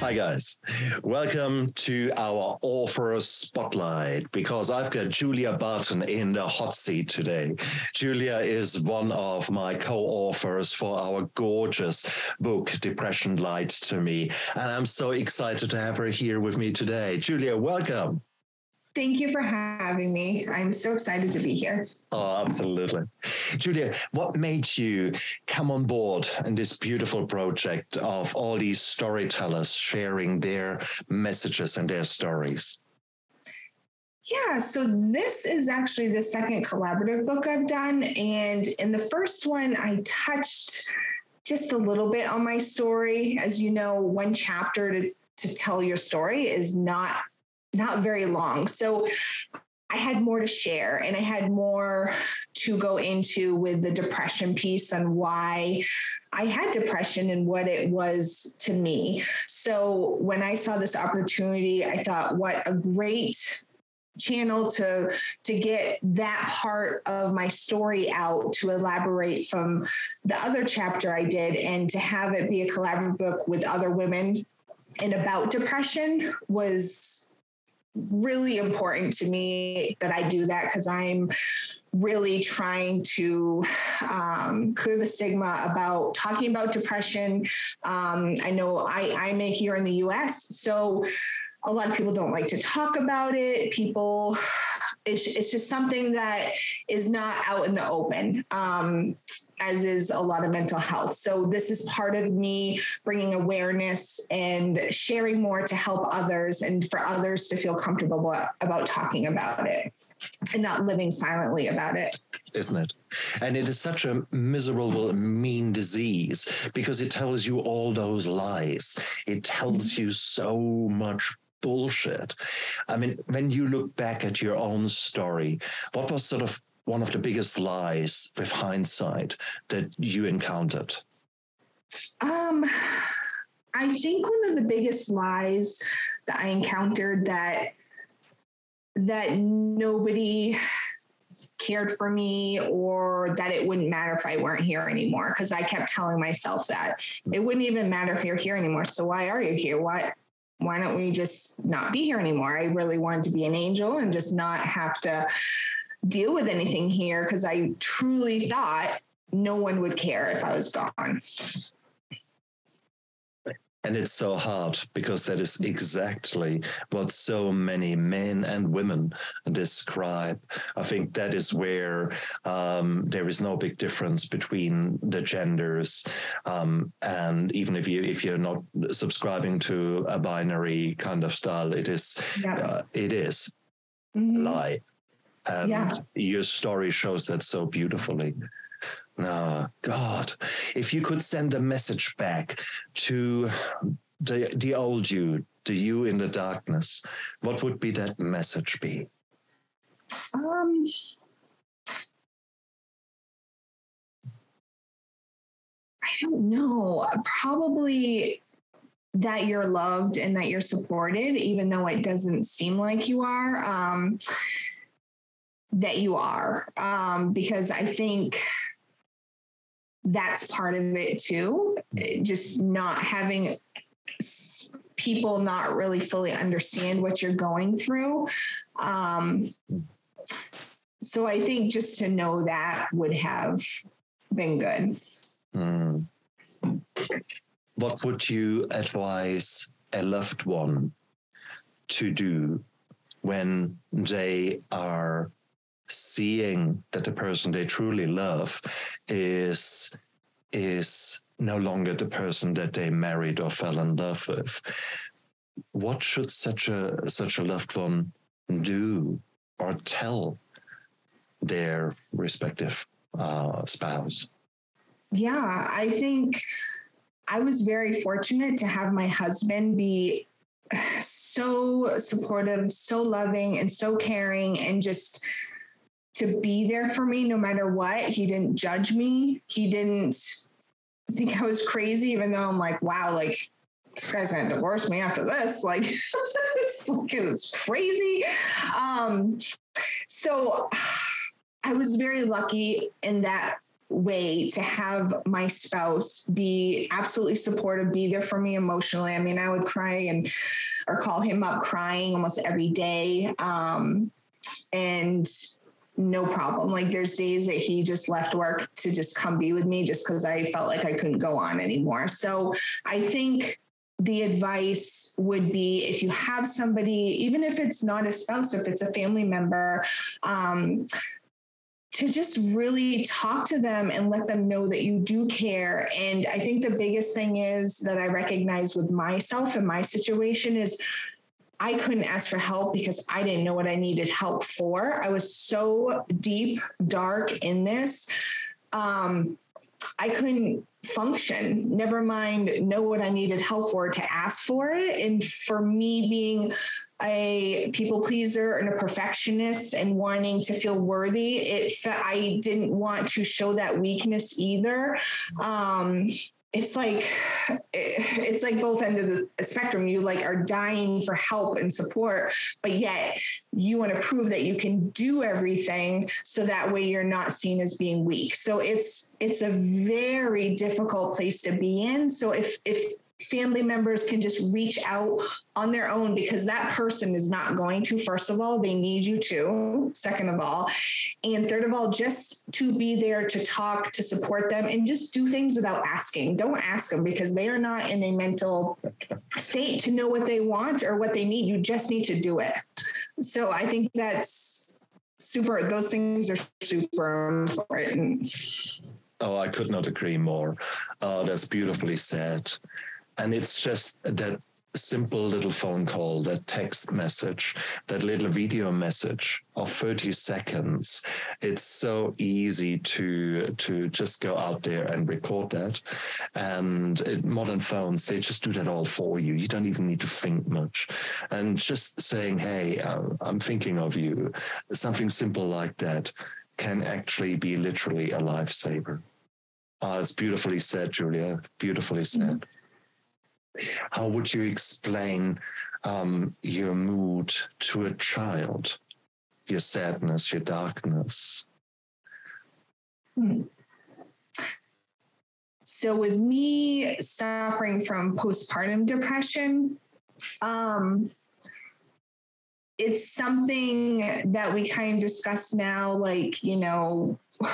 Hi, guys. Welcome to our author spotlight because I've got Julia Barton in the hot seat today. Julia is one of my co authors for our gorgeous book, Depression Lied to Me. And I'm so excited to have her here with me today. Julia, welcome. Thank you for having me. I'm so excited to be here. Oh, absolutely. Julia, what made you come on board in this beautiful project of all these storytellers sharing their messages and their stories? Yeah, so this is actually the second collaborative book I've done. And in the first one, I touched just a little bit on my story. As you know, one chapter to, to tell your story is not not very long. So I had more to share and I had more to go into with the depression piece and why I had depression and what it was to me. So when I saw this opportunity, I thought, what a great channel to to get that part of my story out to elaborate from the other chapter I did and to have it be a collaborative book with other women and about depression was really important to me that I do that because I'm really trying to um, clear the stigma about talking about depression. Um, I know I, I'm here in the US, so a lot of people don't like to talk about it. People, it's, it's just something that is not out in the open. Um, as is a lot of mental health. So, this is part of me bringing awareness and sharing more to help others and for others to feel comfortable about talking about it and not living silently about it. Isn't it? And it is such a miserable, mean disease because it tells you all those lies. It tells mm-hmm. you so much bullshit. I mean, when you look back at your own story, what was sort of one of the biggest lies with hindsight that you encountered? Um, I think one of the biggest lies that I encountered that that nobody cared for me or that it wouldn't matter if I weren't here anymore because I kept telling myself that it wouldn't even matter if you're here anymore so why are you here why why don't we just not be here anymore I really wanted to be an angel and just not have to deal with anything here because I truly thought no one would care if I was gone. And it's so hard because that is exactly what so many men and women describe. I think that is where um, there is no big difference between the genders, um, and even if you if you're not subscribing to a binary kind of style, it is yeah. uh, it is mm-hmm. lie and yeah. your story shows that so beautifully. Oh, God, if you could send a message back to the, the old you, the you in the darkness, what would be that message be? Um, I don't know. Probably that you're loved and that you're supported, even though it doesn't seem like you are. Um, that you are um, because I think that's part of it too. Just not having people not really fully understand what you're going through. Um, so I think just to know that would have been good. Mm. What would you advise a loved one to do when they are seeing that the person they truly love is is no longer the person that they married or fell in love with. What should such a such a loved one do or tell their respective uh, spouse? Yeah i think i was very fortunate to have my husband be so supportive so loving and so caring and just to be there for me no matter what. He didn't judge me. He didn't think I was crazy, even though I'm like, wow, like this guy's gonna divorce me after this. Like, it's, crazy. Um, so I was very lucky in that way to have my spouse be absolutely supportive, be there for me emotionally. I mean, I would cry and or call him up crying almost every day. Um, and no problem. Like there's days that he just left work to just come be with me just because I felt like I couldn't go on anymore. So I think the advice would be if you have somebody, even if it's not a spouse, if it's a family member, um, to just really talk to them and let them know that you do care. And I think the biggest thing is that I recognize with myself and my situation is I couldn't ask for help because I didn't know what I needed help for. I was so deep, dark in this. Um, I couldn't function, never mind know what I needed help for to ask for it. And for me being a people pleaser and a perfectionist and wanting to feel worthy, it I didn't want to show that weakness either. Um, it's like it's like both end of the spectrum. You like are dying for help and support but yet you want to prove that you can do everything so that way you're not seen as being weak. So it's it's a very difficult place to be in. So if if family members can just reach out on their own because that person is not going to first of all they need you to second of all. And third of all just to be there to talk to support them and just do things without asking. Don't ask them because they are not in a mental state to know what they want or what they need. You just need to do it. So i think that's super those things are super important. Oh, I could not agree more. Oh, that's beautifully said. And it's just that simple little phone call, that text message, that little video message of 30 seconds. It's so easy to to just go out there and record that. And it, modern phones, they just do that all for you. You don't even need to think much. And just saying, hey, uh, I'm thinking of you, something simple like that can actually be literally a lifesaver. Uh, it's beautifully said, Julia. Beautifully said. Mm-hmm how would you explain um, your mood to a child, your sadness, your darkness? Hmm. So, with me suffering from postpartum depression, um, it's something that we kind of discuss now, like, you know,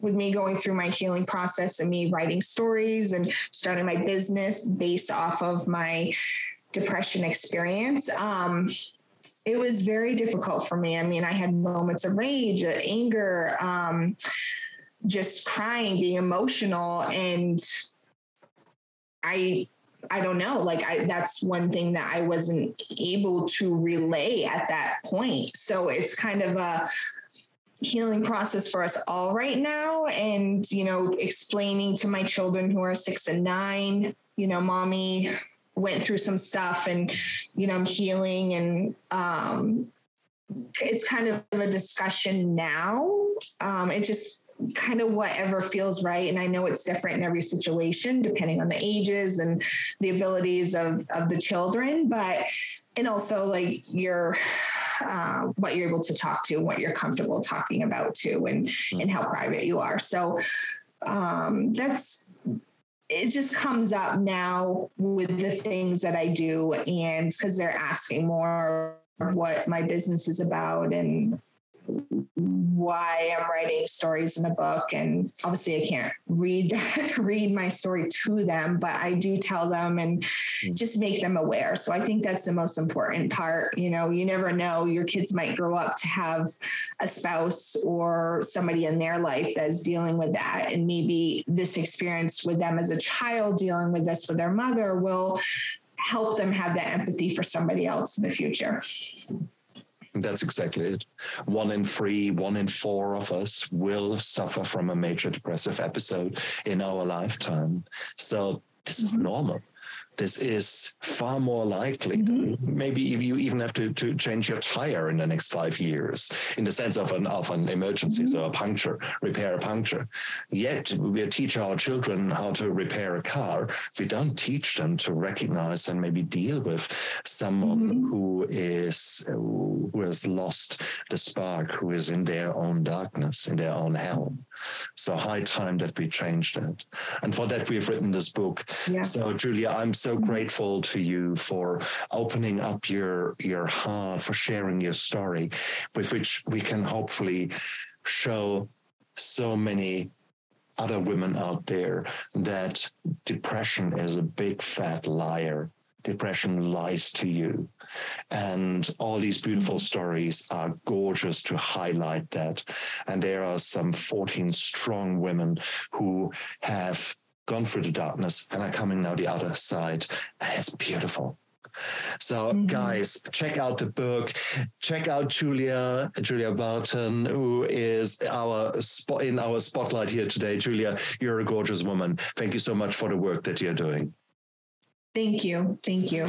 with me going through my healing process and me writing stories and starting my business based off of my depression experience. Um, it was very difficult for me. I mean, I had moments of rage, uh, anger, um, just crying, being emotional, and I I don't know. Like I, that's one thing that I wasn't able to relay at that point. So it's kind of a healing process for us all right now and you know explaining to my children who are 6 and 9 you know mommy went through some stuff and you know I'm healing and um it's kind of a discussion now um it just kind of whatever feels right and I know it's different in every situation depending on the ages and the abilities of of the children but and also like your uh, what you're able to talk to, what you're comfortable talking about to, and mm-hmm. and how private you are. So um, that's it just comes up now with the things that I do and because they're asking more what my business is about and why I'm writing stories in a book. And obviously I can't read read my story to them, but I do tell them and mm. just make them aware. So I think that's the most important part. You know, you never know. Your kids might grow up to have a spouse or somebody in their life that's dealing with that. And maybe this experience with them as a child dealing with this with their mother will help them have that empathy for somebody else in the future. That's exactly it. One in three, one in four of us will suffer from a major depressive episode in our lifetime. So this is mm-hmm. normal. This is far more likely. Mm-hmm. Maybe you even have to, to change your tire in the next five years in the sense of an, of an emergency, mm-hmm. so a puncture, repair a puncture. Yet we teach our children how to repair a car. We don't teach them to recognize and maybe deal with someone mm-hmm. who is who has lost the spark, who is in their own darkness, in their own hell. So high time that we change that. And for that we've written this book. Yeah. So Julia, I'm so mm-hmm. grateful to you for opening up your your heart, for sharing your story, with which we can hopefully show so many other women out there that depression is a big fat liar. Depression lies to you. And all these beautiful mm-hmm. stories are gorgeous to highlight that. And there are some 14 strong women who have gone through the darkness and are coming now the other side. And it's beautiful. So, mm-hmm. guys, check out the book. Check out Julia, Julia Barton, who is our spot in our spotlight here today. Julia, you're a gorgeous woman. Thank you so much for the work that you're doing. Thank you. Thank you.